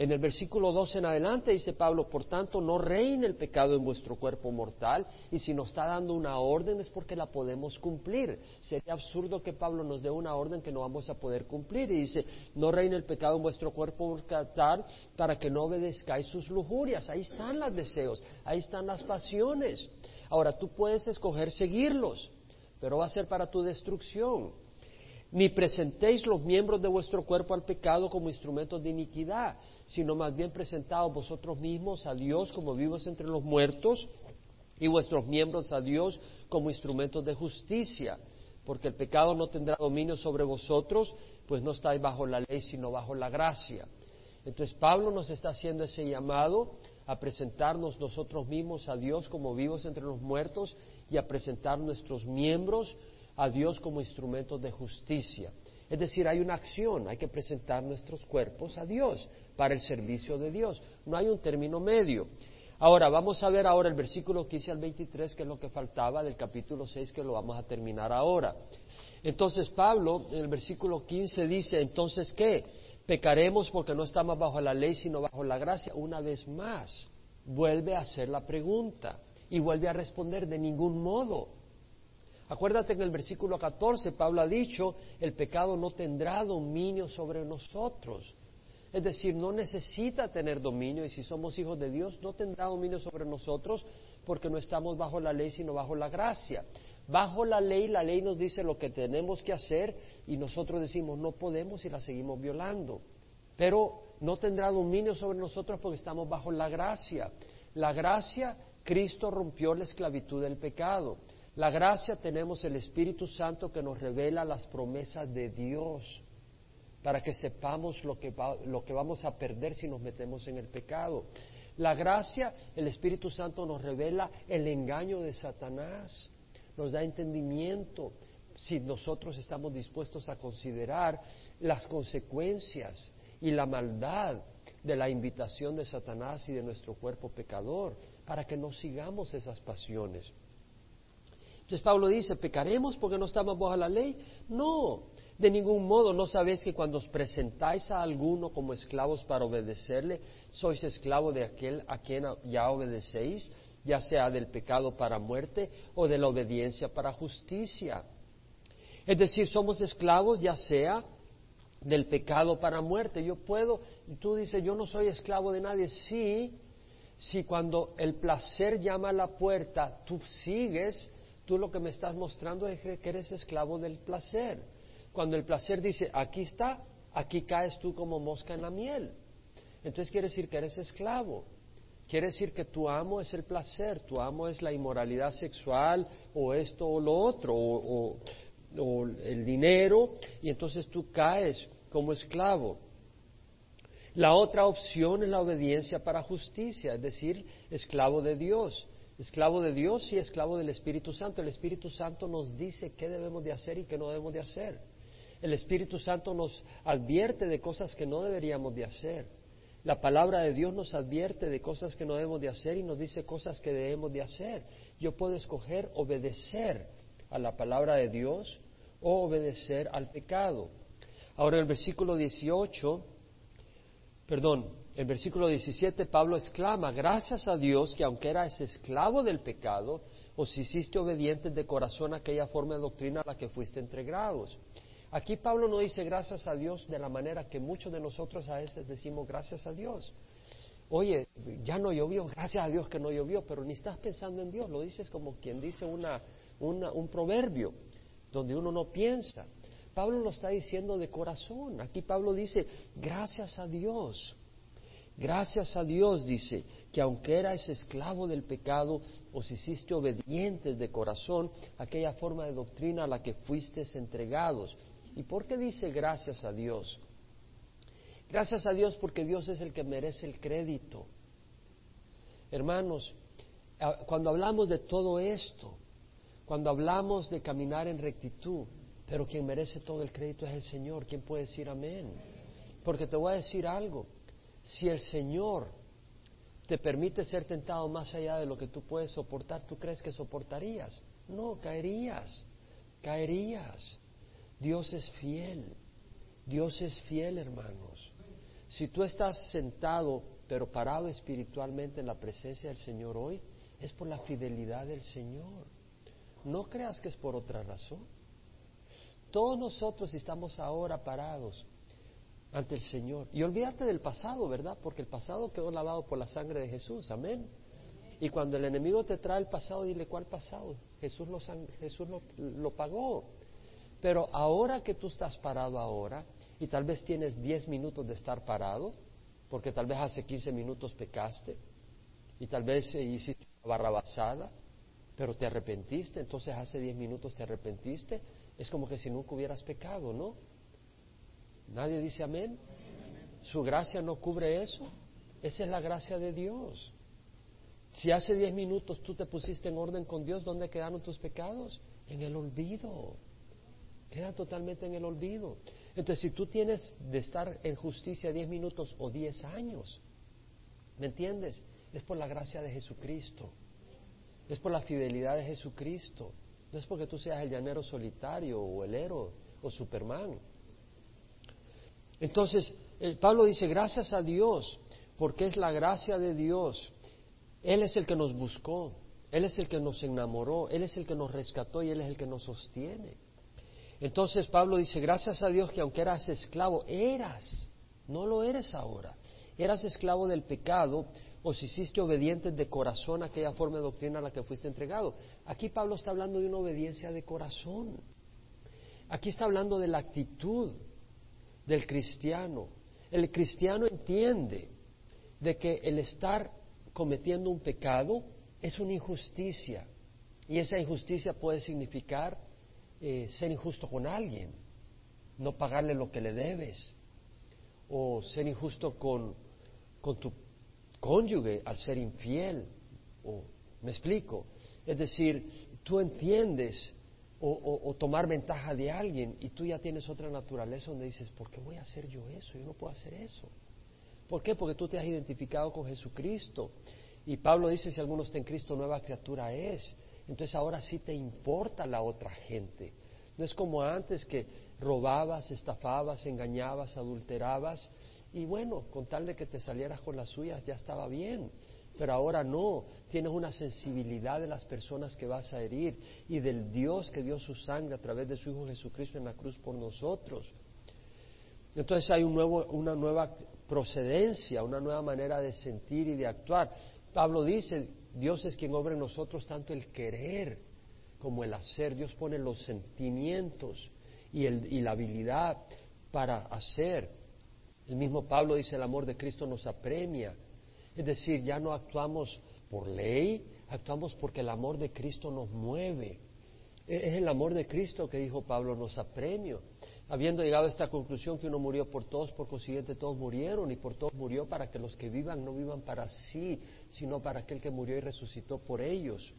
en el versículo 2 en adelante dice Pablo, por tanto, no reine el pecado en vuestro cuerpo mortal, y si nos está dando una orden es porque la podemos cumplir. Sería absurdo que Pablo nos dé una orden que no vamos a poder cumplir. Y dice, no reine el pecado en vuestro cuerpo mortal para que no obedezcáis sus lujurias. Ahí están los deseos, ahí están las pasiones. Ahora, tú puedes escoger seguirlos, pero va a ser para tu destrucción ni presentéis los miembros de vuestro cuerpo al pecado como instrumentos de iniquidad, sino más bien presentaos vosotros mismos a Dios como vivos entre los muertos y vuestros miembros a Dios como instrumentos de justicia, porque el pecado no tendrá dominio sobre vosotros, pues no estáis bajo la ley, sino bajo la gracia. Entonces Pablo nos está haciendo ese llamado a presentarnos nosotros mismos a Dios como vivos entre los muertos y a presentar nuestros miembros a Dios como instrumentos de justicia. Es decir, hay una acción, hay que presentar nuestros cuerpos a Dios para el servicio de Dios. No hay un término medio. Ahora, vamos a ver ahora el versículo 15 al 23, que es lo que faltaba del capítulo 6, que lo vamos a terminar ahora. Entonces, Pablo, en el versículo 15 dice, entonces, ¿qué? Pecaremos porque no estamos bajo la ley, sino bajo la gracia. Una vez más, vuelve a hacer la pregunta y vuelve a responder de ningún modo. Acuérdate en el versículo 14 Pablo ha dicho, el pecado no tendrá dominio sobre nosotros. Es decir, no necesita tener dominio y si somos hijos de Dios no tendrá dominio sobre nosotros porque no estamos bajo la ley sino bajo la gracia. Bajo la ley, la ley nos dice lo que tenemos que hacer y nosotros decimos no podemos y la seguimos violando. Pero no tendrá dominio sobre nosotros porque estamos bajo la gracia. La gracia, Cristo rompió la esclavitud del pecado. La gracia tenemos el Espíritu Santo que nos revela las promesas de Dios para que sepamos lo que, lo que vamos a perder si nos metemos en el pecado. La gracia, el Espíritu Santo nos revela el engaño de Satanás, nos da entendimiento si nosotros estamos dispuestos a considerar las consecuencias y la maldad de la invitación de Satanás y de nuestro cuerpo pecador, para que no sigamos esas pasiones. Entonces Pablo dice, ¿pecaremos porque no estamos bajo la ley? No, de ningún modo, ¿no sabéis que cuando os presentáis a alguno como esclavos para obedecerle, sois esclavo de aquel a quien ya obedecéis, ya sea del pecado para muerte o de la obediencia para justicia? Es decir, somos esclavos ya sea del pecado para muerte. Yo puedo, tú dices, yo no soy esclavo de nadie. Sí, si cuando el placer llama a la puerta, tú sigues, tú lo que me estás mostrando es que eres esclavo del placer. Cuando el placer dice, aquí está, aquí caes tú como mosca en la miel. Entonces quiere decir que eres esclavo. Quiere decir que tu amo es el placer, tu amo es la inmoralidad sexual o esto o lo otro, o, el dinero, y entonces tú caes como esclavo. La otra opción es la obediencia para justicia, es decir, esclavo de Dios. Esclavo de Dios y esclavo del Espíritu Santo. El Espíritu Santo nos dice qué debemos de hacer y qué no debemos de hacer. El Espíritu Santo nos advierte de cosas que no deberíamos de hacer. La palabra de Dios nos advierte de cosas que no debemos de hacer y nos dice cosas que debemos de hacer. Yo puedo escoger obedecer a la palabra de Dios o obedecer al pecado. Ahora el versículo 18, perdón, en versículo 17 Pablo exclama, gracias a Dios que aunque eras esclavo del pecado, os hiciste obedientes de corazón a aquella forma de doctrina a la que fuiste entregados. Aquí Pablo no dice gracias a Dios de la manera que muchos de nosotros a veces decimos gracias a Dios. Oye, ya no llovió, gracias a Dios que no llovió, pero ni estás pensando en Dios, lo dices como quien dice una, un proverbio, donde uno no piensa. Pablo lo está diciendo de corazón. Aquí Pablo dice, gracias a Dios. Gracias a Dios, dice, que aunque eras esclavo del pecado, os hiciste obedientes de corazón aquella forma de doctrina a la que fuisteis entregados. ¿Y por qué dice gracias a Dios? Gracias a Dios porque Dios es el que merece el crédito. Hermanos, cuando hablamos de todo esto, cuando hablamos de caminar en rectitud, pero quien merece todo el crédito es el Señor, ¿quién puede decir amén? Porque te voy a decir algo, si el Señor te permite ser tentado más allá de lo que tú puedes soportar, ¿tú crees que soportarías? No, caerías, caerías. Dios es fiel. Dios es fiel, hermanos. Si tú estás sentado, pero parado espiritualmente en la presencia del Señor hoy, es por la fidelidad del Señor. No creas que es por otra razón. Todos nosotros estamos ahora parados ante el Señor. Y olvídate del pasado, ¿verdad? Porque el pasado quedó lavado por la sangre de Jesús. Amén. Y cuando el enemigo te trae el pasado, dile, ¿cuál pasado? Jesús lo, Jesús lo pagó. Pero ahora que tú estás parado ahora, y tal vez tienes 10 minutos de estar parado, porque tal vez hace 15 minutos pecaste, y tal vez hiciste una barrabasada, pero te arrepentiste, entonces hace 10 minutos te arrepentiste, es como que si nunca hubieras pecado, ¿no? Nadie dice amén. Su gracia no cubre eso. Esa es la gracia de Dios. Si hace 10 minutos tú te pusiste en orden con Dios, ¿dónde quedaron tus pecados? En el olvido queda totalmente en el olvido. Entonces, si tú tienes de estar en justicia diez minutos o diez años, ¿me entiendes? Es por la gracia de Jesucristo. Es por la fidelidad de Jesucristo. No es porque tú seas el llanero solitario o el héroe o Superman. Entonces, Pablo dice, gracias a Dios, porque es la gracia de Dios. Él es el que nos buscó, Él es el que nos enamoró, Él es el que nos rescató y Él es el que nos sostiene. Entonces Pablo dice, gracias a Dios que aunque eras esclavo, eras, No lo eres ahora. Eras esclavo del pecado, o si hiciste obediente de corazón a aquella forma de doctrina a la que fuiste entregado. Aquí Pablo está hablando de una obediencia de corazón. Aquí está hablando de la actitud del cristiano. El cristiano entiende de que el estar cometiendo un pecado es una injusticia y esa injusticia puede significar eh, ser injusto con alguien, no pagarle lo que le debes, o ser injusto con, con tu cónyuge al ser infiel. O, ¿Me explico? Es decir, tú entiendes o, tomar ventaja de alguien y tú ya tienes otra naturaleza donde dices, ¿por qué voy a hacer yo eso? Yo no puedo hacer eso. ¿Por qué? Porque tú te has identificado con Jesucristo. Y Pablo dice, si alguno está en Cristo, nueva criatura es. Entonces ahora sí te importa la otra gente. No es como antes que robabas, estafabas, engañabas, adulterabas y bueno, con tal de que te salieras con las suyas ya estaba bien. Pero ahora no, tienes una sensibilidad de las personas que vas a herir y del Dios que dio su sangre a través de su Hijo Jesucristo en la cruz por nosotros. Entonces hay una nueva procedencia, una nueva manera de sentir y de actuar. Pablo dice, Dios es quien obra en nosotros tanto el querer como el hacer. Dios pone los sentimientos y, el, y la habilidad para hacer. El mismo Pablo dice, el amor de Cristo nos apremia. Es decir, ya no actuamos por ley, actuamos porque el amor de Cristo nos mueve. E-, es el amor de Cristo que dijo Pablo, nos apremio. Habiendo llegado a esta conclusión que uno murió por todos, por consiguiente todos murieron y por todos murió para que los que vivan no vivan para sí, sino para aquel que murió y resucitó por ellos.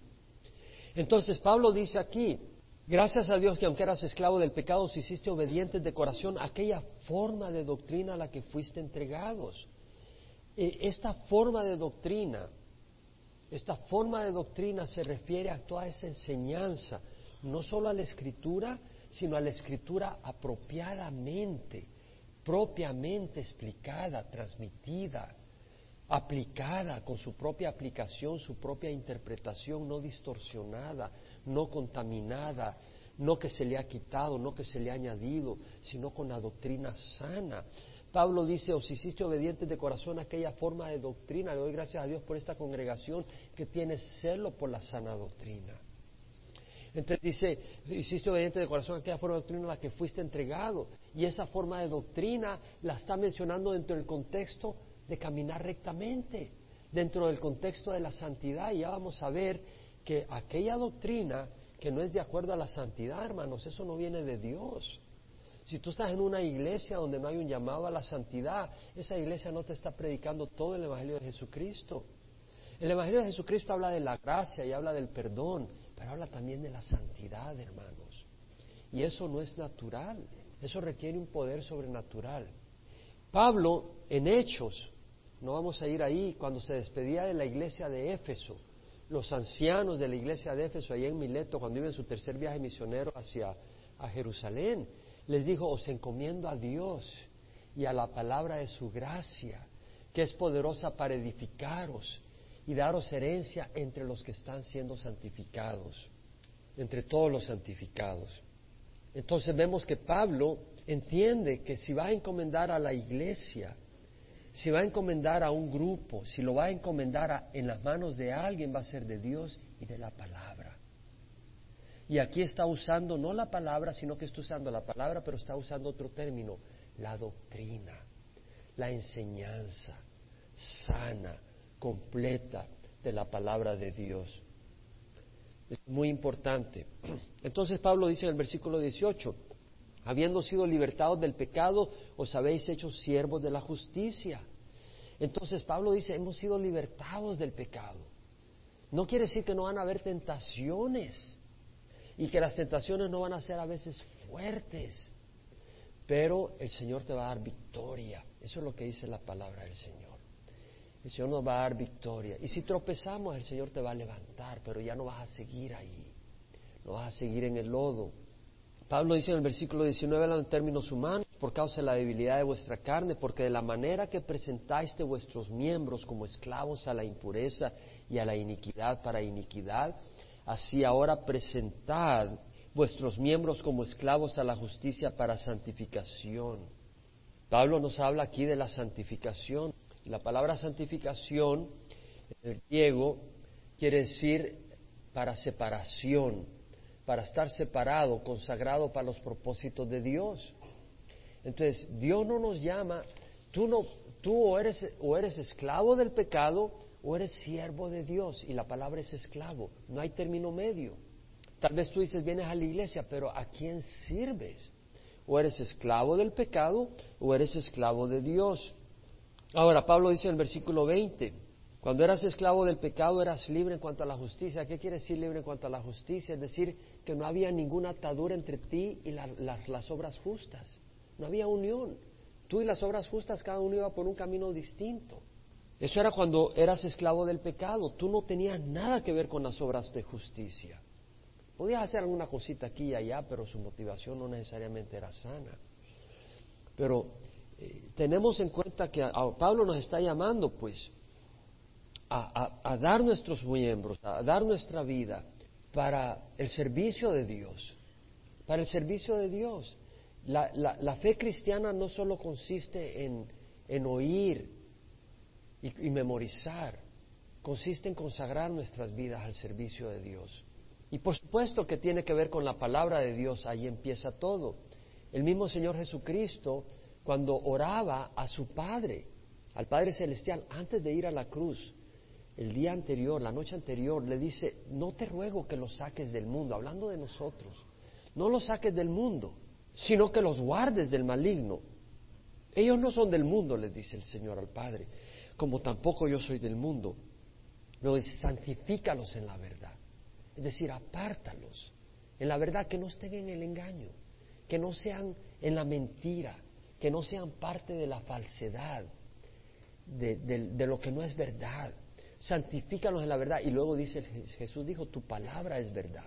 Entonces Pablo dice aquí, Gracias a Dios que aunque eras esclavo del pecado, si hiciste obedientes de corazón aquella forma de doctrina a la que fuiste entregados. E, esta forma de doctrina, esta forma de doctrina se refiere a toda esa enseñanza, no solo a la escritura, sino a la escritura apropiadamente, propiamente explicada, transmitida, aplicada con su propia aplicación, su propia interpretación, no distorsionada, no contaminada, no que se le ha quitado, no que se le ha añadido, sino con la doctrina sana. Pablo dice, os hiciste obedientes de corazón a aquella forma de doctrina. Le doy gracias a Dios por esta congregación que tiene celo por la sana doctrina. Entonces dice, hiciste obediente de corazón a aquella forma de doctrina a la que fuiste entregado. Y esa forma de doctrina la está mencionando dentro del contexto de caminar rectamente, dentro del contexto de la santidad. Y ya vamos a ver que aquella doctrina que no es de acuerdo a la santidad, hermanos, eso no viene de Dios. Si tú estás en una iglesia donde no hay un llamado a la santidad, esa iglesia no te está predicando todo el Evangelio de Jesucristo. El Evangelio de Jesucristo habla de la gracia y habla del perdón, pero habla también de la santidad, hermanos. Y eso no es natural, eso requiere un poder sobrenatural. Pablo, en Hechos, no vamos a ir ahí, cuando se despedía de la iglesia de Éfeso, los ancianos de la iglesia de Éfeso, allá en Mileto, cuando iba en su tercer viaje misionero hacia a Jerusalén, les dijo, os encomiendo a Dios y a la palabra de su gracia, que es poderosa para edificaros y daros herencia entre los que están siendo santificados, entre todos los santificados. Entonces vemos que Pablo entiende que si va a encomendar a la iglesia, si va a encomendar a un grupo, si lo va a encomendar en las manos de alguien, va a ser de Dios y de la palabra. Y aquí está usando no la palabra, sino que está usando la palabra, pero está usando otro término, la doctrina, la enseñanza sana, completa de la palabra de Dios. Es muy importante. Entonces Pablo dice en el versículo 18, Habiendo sido libertados del pecado, os habéis hecho siervos de la justicia. Entonces Pablo dice, hemos sido libertados del pecado. No quiere decir que no van a haber tentaciones y que las tentaciones no van a ser a veces fuertes, pero el Señor te va a dar victoria. Eso es lo que dice la palabra del Señor. El Señor nos va a dar victoria. Y si tropezamos, el Señor te va a levantar, pero ya no vas a seguir ahí. No vas a seguir en el lodo. Pablo dice en el versículo 19, hablando en términos humanos, por causa de la debilidad de vuestra carne, porque de la manera que presentáis de vuestros miembros como esclavos a la impureza y a la iniquidad para iniquidad, así ahora presentad vuestros miembros como esclavos a la justicia para santificación. Pablo nos habla aquí de la santificación. La palabra santificación en el griego quiere decir para separación, para estar separado, consagrado para los propósitos de Dios. Entonces, Dios no nos llama, tú no, tú o eres, o eres esclavo del pecado o eres siervo de Dios, y la palabra es esclavo, no hay término medio. Tal vez tú dices, vienes a la iglesia, pero ¿a quién sirves? O eres esclavo del pecado o eres esclavo de Dios. Ahora, Pablo dice en el versículo 20, cuando eras esclavo del pecado eras libre en cuanto a la justicia. ¿Qué quiere decir libre en cuanto a la justicia? Es decir, que no había ninguna atadura entre ti y las obras justas. No había unión. Tú y las obras justas, cada uno iba por un camino distinto. Eso era cuando eras esclavo del pecado. Tú no tenías nada que ver con las obras de justicia. Podías hacer alguna cosita aquí y allá, pero su motivación no necesariamente era sana. Pero eh, tenemos en cuenta que Pablo nos está llamando, pues, a, dar nuestros miembros, a dar nuestra vida para el servicio de Dios, para el servicio de Dios. La, fe cristiana no solo consiste en, oír y memorizar, consiste en consagrar nuestras vidas al servicio de Dios. Y por supuesto que tiene que ver con la palabra de Dios, ahí empieza todo. El mismo Señor Jesucristo, cuando oraba a su Padre, al Padre Celestial, antes de ir a la cruz, el día anterior, la noche anterior, le dice, no te ruego que los saques del mundo, hablando de nosotros, no los saques del mundo, sino que los guardes del maligno. Ellos no son del mundo, les dice el Señor al Padre, como tampoco yo soy del mundo. No, dice, santifícalos en la verdad. Es decir, apártalos en la verdad, que no estén en el engaño, que no sean en la mentira, que no sean parte de la falsedad, de, lo que no es verdad. Santifícalos en la verdad. Y luego dice, Jesús dijo, tu palabra es verdad.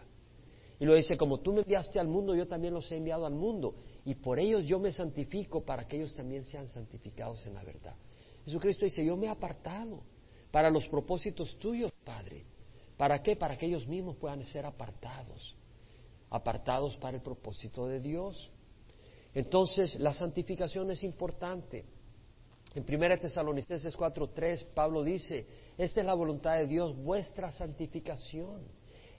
Y lo dice, como tú me enviaste al mundo, yo también los he enviado al mundo. Y por ellos yo me santifico para que ellos también sean santificados en la verdad. Jesucristo dice, yo me he apartado para los propósitos tuyos, Padre. ¿Para qué? Para que ellos mismos puedan ser apartados, apartados para el propósito de Dios. Entonces, la santificación es importante. En 1 Tesalonicenses 4:3, Pablo dice, esta es la voluntad de Dios, vuestra santificación.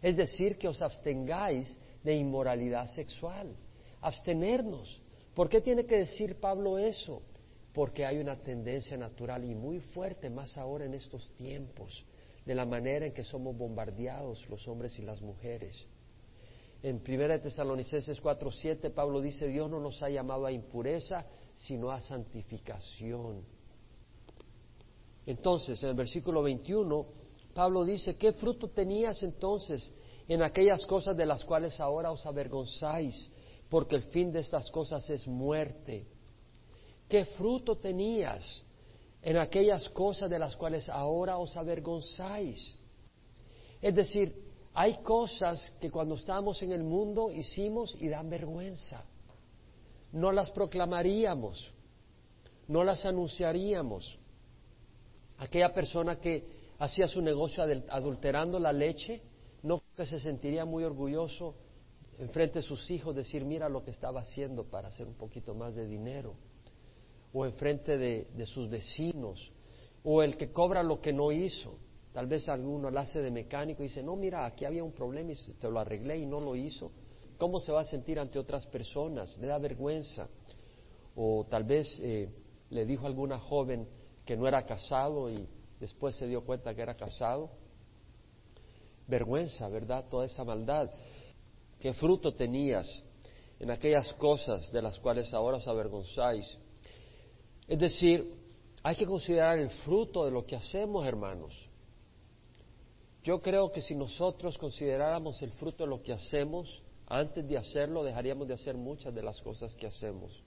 Es decir, que os abstengáis de inmoralidad sexual. Abstenernos. ¿Por qué tiene que decir Pablo eso? Porque hay una tendencia natural y muy fuerte, más ahora en estos tiempos, de la manera en que somos bombardeados los hombres y las mujeres. En 1 Tesalonicenses 4:7 Pablo dice, Dios no nos ha llamado a impureza, sino a santificación. Entonces, en el versículo 21, Pablo dice, ¿qué fruto tenías entonces en aquellas cosas de las cuales ahora os avergonzáis? Porque el fin de estas cosas es muerte. ¿Qué fruto tenías en aquellas cosas de las cuales ahora os avergonzáis. Es decir, hay cosas que cuando estábamos en el mundo hicimos y dan vergüenza. No las proclamaríamos, no las anunciaríamos. Aquella persona que hacía su negocio adulterando la leche, no que se sentiría muy orgulloso enfrente de sus hijos decir, mira lo que estaba haciendo para hacer un poquito más de dinero o enfrente de, sus vecinos, o el que cobra lo que no hizo. Tal vez alguno lo hace de mecánico y dice, no, mira, aquí había un problema y te lo arreglé y no lo hizo. ¿Cómo se va a sentir ante otras personas? Le da vergüenza. O tal vez eh, le dijo a alguna joven que no era casado y después se dio cuenta que era casado. Vergüenza, ¿verdad? Toda esa maldad. ¿Qué fruto tenías en aquellas cosas de las cuales ahora os avergonzáis? Es decir, hay que considerar el fruto de lo que hacemos, hermanos. Yo creo que si nosotros consideráramos el fruto de lo que hacemos, antes de hacerlo, dejaríamos de hacer muchas de las cosas que hacemos.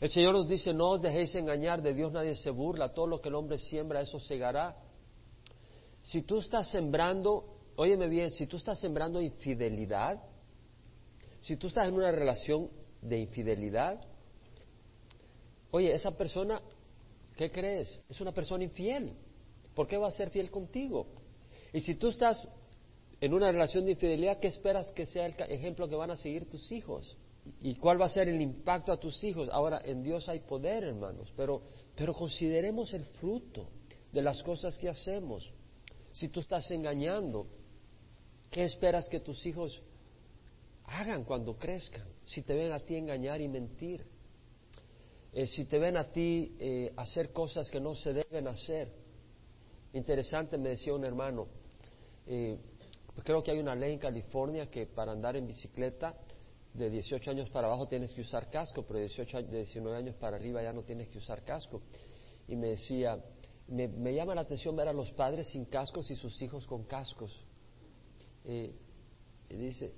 El Señor nos dice, no os dejéis engañar, de Dios nadie se burla, todo lo que el hombre siembra, eso segará. Si tú estás sembrando, óyeme bien, si tú estás sembrando infidelidad, si tú estás en una relación de infidelidad, Oye, esa persona, ¿qué crees? Es una persona infiel. ¿Por qué va a ser fiel contigo? Y si tú estás en una relación de infidelidad, ¿qué esperas que sea el ejemplo que van a seguir tus hijos? ¿Y cuál va a ser el impacto a tus hijos? Ahora, en Dios hay poder, hermanos, pero, pero consideremos el fruto de las cosas que hacemos. Si tú estás engañando, ¿qué esperas que tus hijos hagan cuando crezcan? Si te ven a ti engañar y mentir, eh, si te ven a ti eh, hacer cosas que no se deben hacer. Interesante, me decía un hermano, eh, creo que hay una ley en California que para andar en bicicleta de 18 años para abajo tienes que usar casco, pero de, 18, de 19 años para arriba ya no tienes que usar casco. Y me decía, me, llama la atención ver a los padres sin cascos y sus hijos con cascos. y dice,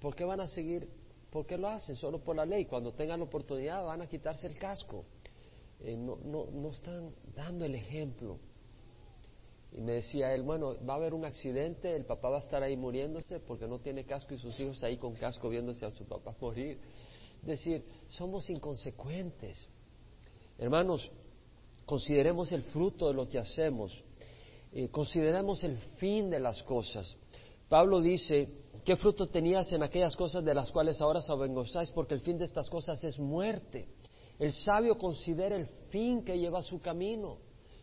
¿por qué van a seguir? ¿Por qué lo hacen? Solo por la ley. Cuando tengan la oportunidad van a quitarse el casco. Eh, no, no, no están dando el ejemplo. Y me decía él, bueno, va a haber un accidente, el papá va a estar ahí muriéndose porque no tiene casco y sus hijos ahí con casco viéndose a su papá morir. Es decir, somos inconsecuentes. Hermanos, consideremos el fruto de lo que hacemos, eh, consideremos el fin de las cosas. Pablo dice, ¿qué fruto tenías en aquellas cosas de las cuales ahora avergonzáis? Porque el fin de estas cosas es muerte. El sabio considera el fin que lleva su camino.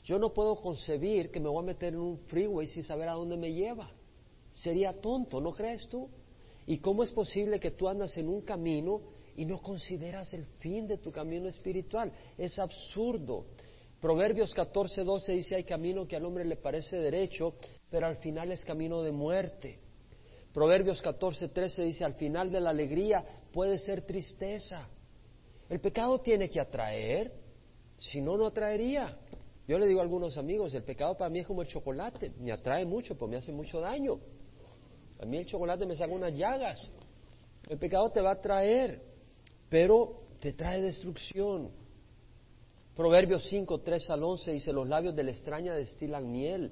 Yo no puedo concebir que me voy a meter en un freeway sin saber a dónde me lleva. Sería tonto, ¿no crees tú? ¿Y cómo es posible que tú andas en un camino y no consideras el fin de tu camino espiritual? Es absurdo. Proverbios 14, 12 dice, hay camino que al hombre le parece derecho, pero al final es camino de muerte. Proverbios 14, 13 dice, al final de la alegría puede ser tristeza. El pecado tiene que atraer, si no, no atraería. Yo le digo a algunos amigos, el pecado para mí es como el chocolate, me atrae mucho, pues me hace mucho daño. A mí el chocolate me saca unas llagas. El pecado te va a traer, pero te trae destrucción. Proverbios 5, 3 al 11 dice, los labios de la extraña destilan miel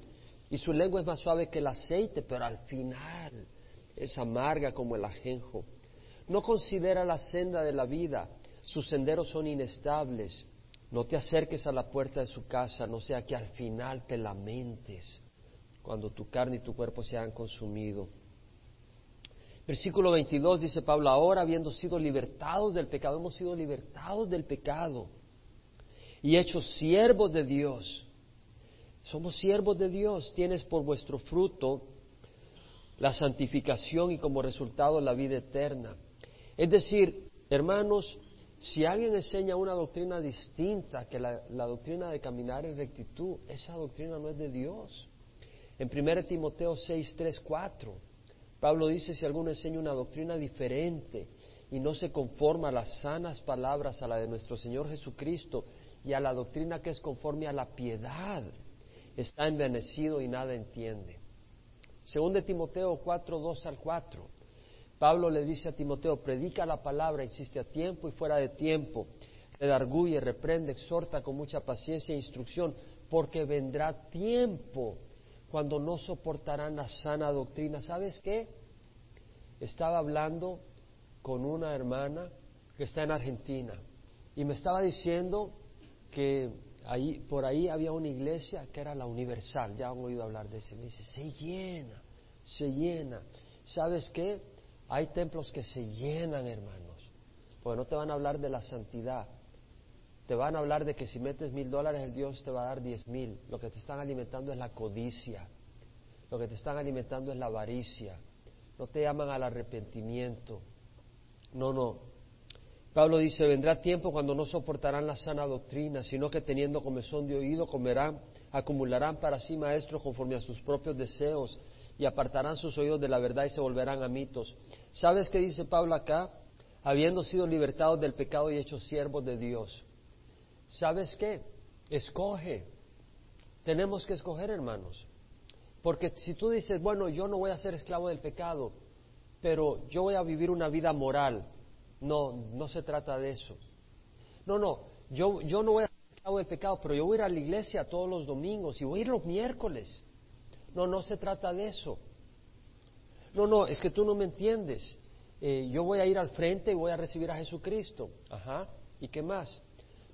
y su lengua es más suave que el aceite, pero al final es amarga como el ajenjo. No considera la senda de la vida, sus senderos son inestables. No te acerques a la puerta de su casa, no sea que al final te lamentes cuando tu carne y tu cuerpo se han consumido. Versículo 22 dice Pablo, ahora habiendo sido libertados del pecado, hemos sido libertados del pecado y hechos siervos de Dios. Somos siervos de Dios, tienes por vuestro fruto la santificación y como resultado la vida eterna. Es decir, hermanos, si alguien enseña una doctrina distinta que la, doctrina de caminar en rectitud, esa doctrina no es de Dios. En 1 Timoteo 6, 3, 4, Pablo dice, si alguno enseña una doctrina diferente y no se conforma a las sanas palabras, a la de nuestro Señor Jesucristo y a la doctrina que es conforme a la piedad, está envenecido y nada entiende. Según de Timoteo 4, 2 al 4. Pablo le dice a Timoteo, predica la palabra, insiste a tiempo y fuera de tiempo, redarguye, reprende, exhorta con mucha paciencia e instrucción, porque vendrá tiempo cuando no soportarán la sana doctrina. ¿Sabes qué? Estaba hablando con una hermana que está en Argentina y me estaba diciendo que ahí, por ahí había una iglesia que era la universal, ya han oído hablar de ese. Me dice, se llena, se llena. ¿Sabes qué? Hay templos que se llenan, hermanos, porque no te van a hablar de la santidad. Te van a hablar de que si metes mil dólares el Dios te va a dar diez mil. Lo que te están alimentando es la codicia. Lo que te están alimentando es la avaricia. No te llaman al arrepentimiento. No, no. Pablo dice, vendrá tiempo cuando no soportarán la sana doctrina, sino que teniendo comezón de oído comerán, acumularán para sí maestros conforme a sus propios deseos y apartarán sus oídos de la verdad y se volverán a mitos. ¿Sabes qué dice Pablo acá? Habiendo sido libertados del pecado y hechos siervos de Dios. ¿Sabes qué? Escoge. Tenemos que escoger, hermanos. Porque si tú dices, bueno, yo no voy a ser esclavo del pecado, pero yo voy a vivir una vida moral. No, no se trata de eso. No, no, yo, yo no voy a del pecado, pero yo voy a ir a la iglesia todos los domingos y voy a ir los miércoles. No, no se trata de eso. No, no, es que tú no me entiendes. Eh, yo voy a ir al frente y voy a recibir a Jesucristo. Ajá. ¿Y qué más?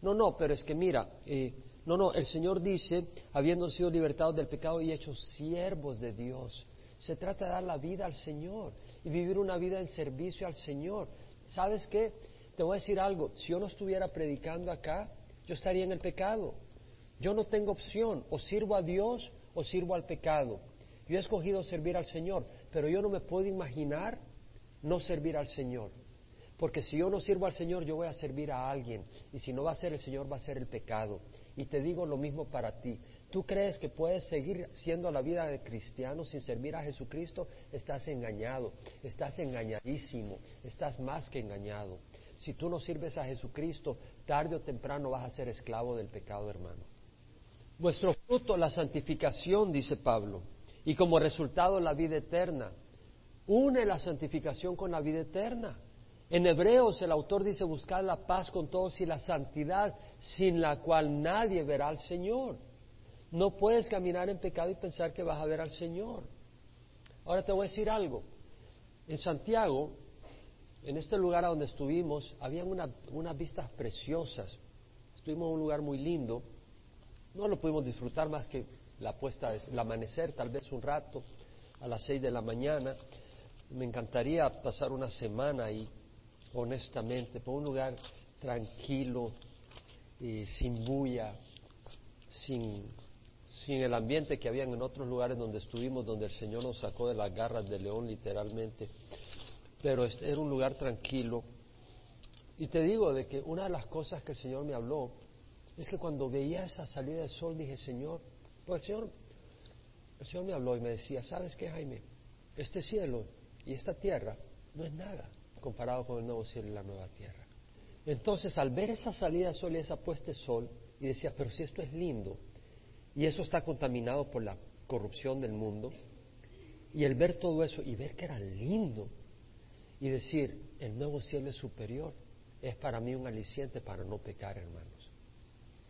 No, no, pero es que mira, eh, no, no, el Señor dice, habiendo sido libertados del pecado y hechos siervos de Dios. Se trata de dar la vida al Señor y vivir una vida en servicio al Señor. ¿Sabes qué? Te voy a decir algo. Si yo no estuviera predicando acá, yo estaría en el pecado. Yo no tengo opción. O sirvo a Dios o sirvo al pecado. Yo he escogido servir al Señor, pero yo no me puedo imaginar no servir al Señor. Porque si yo no sirvo al Señor, yo voy a servir a alguien. Y si no va a ser el Señor, va a ser el pecado. Y te digo lo mismo para ti. ¿Tú crees que puedes seguir siendo la vida de cristiano sin servir a Jesucristo? Estás engañado, estás engañadísimo, estás más que engañado. Si tú no sirves a Jesucristo, tarde o temprano vas a ser esclavo del pecado, hermano. Vuestro fruto, la santificación, dice Pablo, y como resultado la vida eterna. Une la santificación con la vida eterna. En Hebreos el autor dice buscar la paz con todos y la santidad sin la cual nadie verá al Señor. No puedes caminar en pecado y pensar que vas a ver al Señor. Ahora te voy a decir algo. En Santiago, en este lugar a donde estuvimos, había unas vistas preciosas. Estuvimos en un lugar muy lindo. No lo pudimos disfrutar más que la puesta, el amanecer, tal vez un rato, a las seis de la mañana. Me encantaría pasar una semana ahí honestamente, por un lugar tranquilo, y sin bulla, sin, sin el ambiente que habían en otros lugares donde estuvimos, donde el Señor nos sacó de las garras del león literalmente. Pero este era un lugar tranquilo. Y te digo de que una de las cosas que el Señor me habló es que cuando veía esa salida del sol dije, Señor, pues el Señor, el Señor me habló y me decía, ¿sabes qué, Jaime? Este cielo y esta tierra no es nada comparado con el nuevo cielo y la nueva tierra. Entonces, al ver esa salida de sol y esa puesta de sol, y decía, pero si esto es lindo, y eso está contaminado por la corrupción del mundo, y el ver todo eso y ver que era lindo, y decir, el nuevo cielo es superior, es para mí un aliciente para no pecar, hermanos.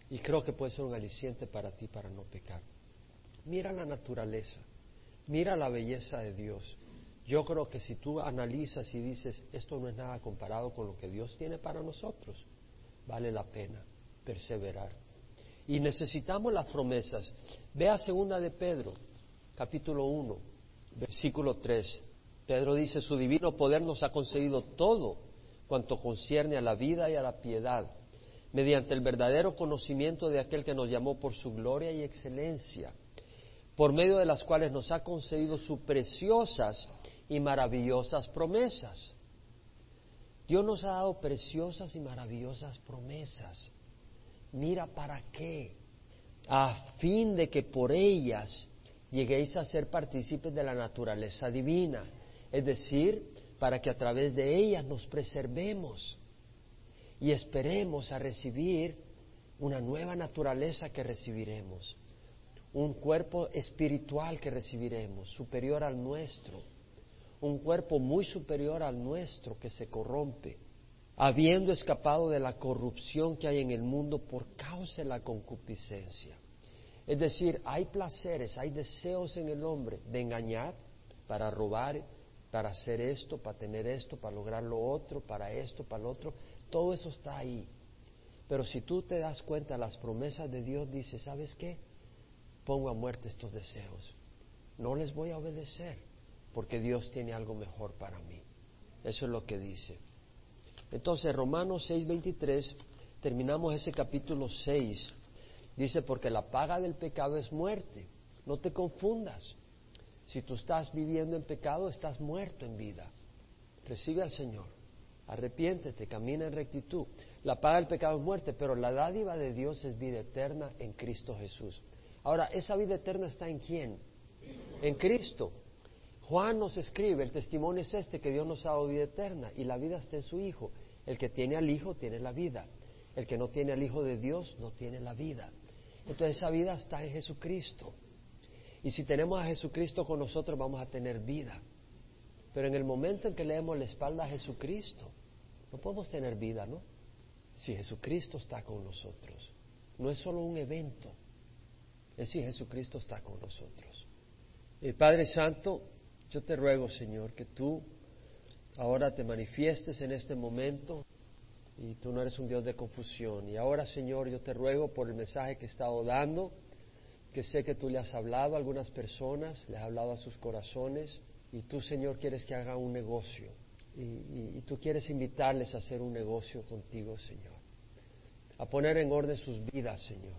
Y creo que puede ser un aliciente para ti para no pecar. Mira la naturaleza, mira la belleza de Dios, yo creo que si tú analizas y dices, esto no es nada comparado con lo que Dios tiene para nosotros, vale la pena perseverar. Y necesitamos las promesas. Vea segunda de Pedro, capítulo 1, versículo 3. Pedro dice, su divino poder nos ha concedido todo cuanto concierne a la vida y a la piedad, mediante el verdadero conocimiento de aquel que nos llamó por su gloria y excelencia, por medio de las cuales nos ha concedido sus preciosas y maravillosas promesas. Dios nos ha dado preciosas y maravillosas promesas. Mira para qué. A fin de que por ellas lleguéis a ser partícipes de la naturaleza divina. Es decir, para que a través de ellas nos preservemos y esperemos a recibir una nueva naturaleza que recibiremos, un cuerpo espiritual que recibiremos, superior al nuestro un cuerpo muy superior al nuestro que se corrompe, habiendo escapado de la corrupción que hay en el mundo por causa de la concupiscencia. Es decir, hay placeres, hay deseos en el hombre de engañar, para robar, para hacer esto, para tener esto, para lograr lo otro, para esto, para lo otro. Todo eso está ahí. Pero si tú te das cuenta, las promesas de Dios dice, ¿sabes qué? Pongo a muerte estos deseos. No les voy a obedecer porque Dios tiene algo mejor para mí. Eso es lo que dice. Entonces, Romanos 6:23, terminamos ese capítulo 6. Dice, porque la paga del pecado es muerte. No te confundas. Si tú estás viviendo en pecado, estás muerto en vida. Recibe al Señor. Arrepiéntete, camina en rectitud. La paga del pecado es muerte, pero la dádiva de Dios es vida eterna en Cristo Jesús. Ahora, ¿esa vida eterna está en quién? En Cristo. Juan nos escribe, el testimonio es este, que Dios nos ha dado vida eterna y la vida está en su Hijo. El que tiene al Hijo tiene la vida. El que no tiene al Hijo de Dios no tiene la vida. Entonces esa vida está en Jesucristo. Y si tenemos a Jesucristo con nosotros vamos a tener vida. Pero en el momento en que le demos la espalda a Jesucristo, no podemos tener vida, ¿no? Si Jesucristo está con nosotros. No es solo un evento, es si Jesucristo está con nosotros. El Padre Santo, yo te ruego, Señor, que tú ahora te manifiestes en este momento y tú no eres un Dios de confusión. Y ahora, Señor, yo te ruego por el mensaje que he estado dando, que sé que tú le has hablado a algunas personas, le has hablado a sus corazones y tú, Señor, quieres que haga un negocio y, tú quieres invitarles a hacer un negocio contigo, Señor. A poner en orden sus vidas, Señor.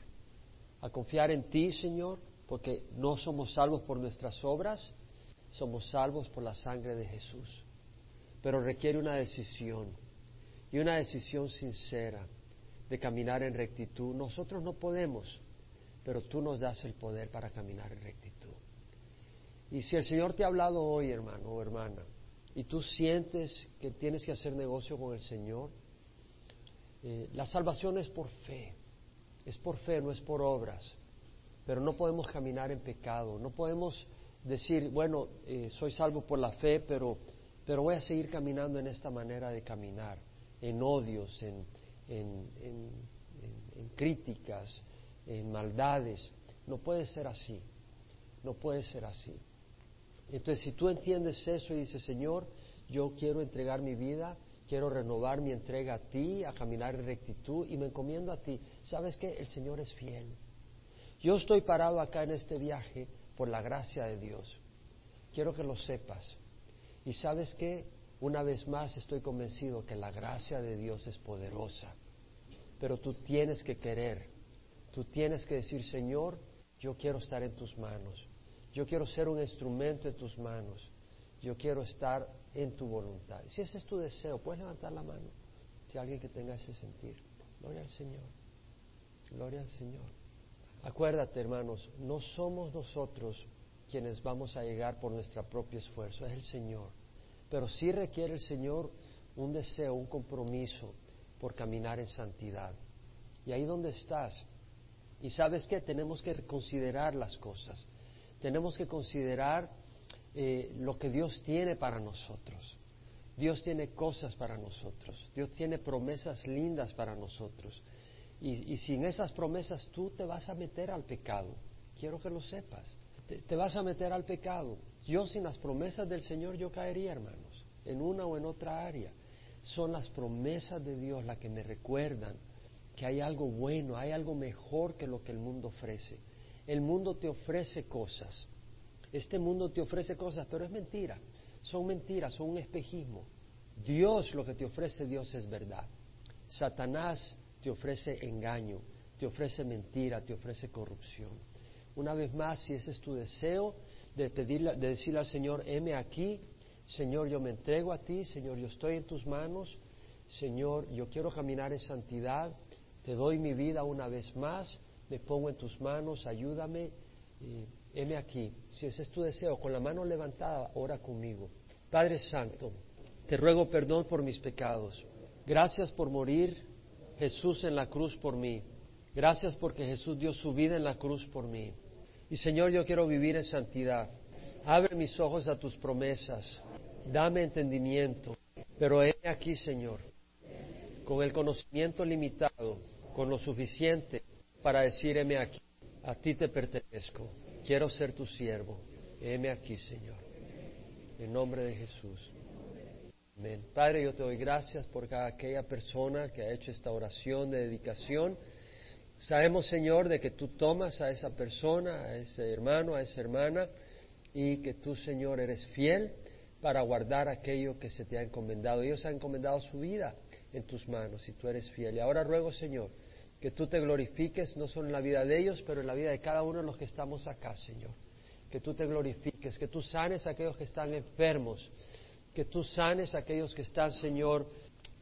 A confiar en ti, Señor, porque no somos salvos por nuestras obras, somos salvos por la sangre de Jesús. Pero requiere una decisión y una decisión sincera de caminar en rectitud. Nosotros no podemos, pero tú nos das el poder para caminar en rectitud. Y si el Señor te ha hablado hoy, hermano o hermana, y tú sientes que tienes que hacer negocio con el Señor, eh, la salvación es por fe, es por fe, no es por obras, pero no podemos caminar en pecado, no podemos decir, bueno, eh, soy salvo por la fe, pero, pero voy a seguir caminando en esta manera de caminar, en odios, en, en, en críticas, en maldades. No puede ser así, no puede ser así. Entonces, si tú entiendes eso y dices, Señor, yo quiero entregar mi vida, quiero renovar mi entrega a ti, a caminar en rectitud y me encomiendo a ti, ¿sabes qué? El Señor es fiel. Yo estoy parado acá en este viaje por la gracia de Dios. Quiero que lo sepas. Y sabes qué? Una vez más estoy convencido que la gracia de Dios es poderosa. Pero tú tienes que querer. Tú tienes que decir, Señor, yo quiero estar en tus manos. Yo quiero ser un instrumento en tus manos. Yo quiero estar en tu voluntad. Si ese es tu deseo, puedes levantar la mano. Si alguien que tenga ese sentir. Gloria al Señor. Gloria al Señor. Acuérdate, hermanos, no somos nosotros quienes vamos a llegar por nuestro propio esfuerzo, es el Señor. Pero sí requiere el Señor un deseo, un compromiso por caminar en santidad. Y ahí donde estás, y sabes que tenemos que considerar las cosas tenemos que considerar eh, lo que Dios tiene para nosotros. Dios tiene cosas para nosotros. Dios tiene promesas lindas para nosotros. Y, sin esas promesas tú te vas a meter al pecado. Quiero que lo sepas. Te vas a meter al pecado. Yo sin las promesas del Señor yo caería, hermanos, en una o en otra área. Son las promesas de Dios las que me recuerdan que hay algo bueno, hay algo mejor que lo que el mundo ofrece. El mundo te ofrece cosas. Este mundo te ofrece cosas, pero es mentira. Son mentiras, son un espejismo. Dios lo que te ofrece, Dios es verdad. Satanás te ofrece engaño, te ofrece mentira, te ofrece corrupción. Una vez más, si ese es tu deseo, de, pedirle, de decirle al Señor, heme aquí, Señor, yo me entrego a ti, Señor, yo estoy en tus manos, Señor, yo quiero caminar en santidad, te doy mi vida una vez más, me pongo en tus manos, ayúdame, heme aquí. Si ese es tu deseo, con la mano levantada, ora conmigo. Padre Santo, te ruego perdón por mis pecados. Gracias por morir Jesús en la cruz por mí. Gracias porque Jesús dio su vida en la cruz por mí. Y Señor, yo quiero vivir en santidad. Abre mis ojos a tus promesas. Dame entendimiento. Pero he aquí, Señor, con el conocimiento limitado, con lo suficiente para decir, heme aquí, a ti te pertenezco, quiero ser tu siervo, heme aquí, Señor, en nombre de Jesús. Amén. Padre, yo te doy gracias por cada aquella persona que ha hecho esta oración de dedicación. Sabemos, Señor, de que tú tomas a esa persona, a ese hermano, a esa hermana, y que tú, Señor, eres fiel para guardar aquello que se te ha encomendado. Ellos han encomendado su vida en tus manos y tú eres fiel. Y ahora ruego, Señor, que tú te glorifiques no solo en la vida de ellos, pero en la vida de cada uno de los que estamos acá, Señor. Que tú te glorifiques, que tú sanes a aquellos que están enfermos, que tú sanes a aquellos que están, Señor,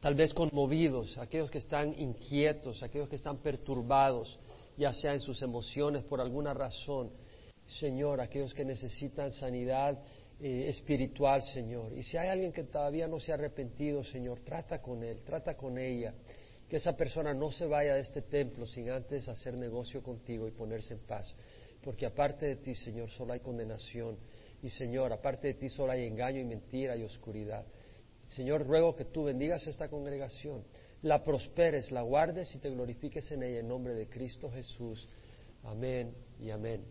tal vez conmovidos, aquellos que están inquietos, aquellos que están perturbados, ya sea en sus emociones por alguna razón. Señor, aquellos que necesitan sanidad eh, espiritual, Señor. Y si hay alguien que todavía no se ha arrepentido, Señor, trata con él, trata con ella que esa persona no se vaya de este templo sin antes hacer negocio contigo y ponerse en paz. Porque aparte de ti, Señor, solo hay condenación. Y Señor, aparte de ti solo hay engaño y mentira y oscuridad. Señor, ruego que tú bendigas esta congregación, la prosperes, la guardes y te glorifiques en ella en nombre de Cristo Jesús. Amén y amén.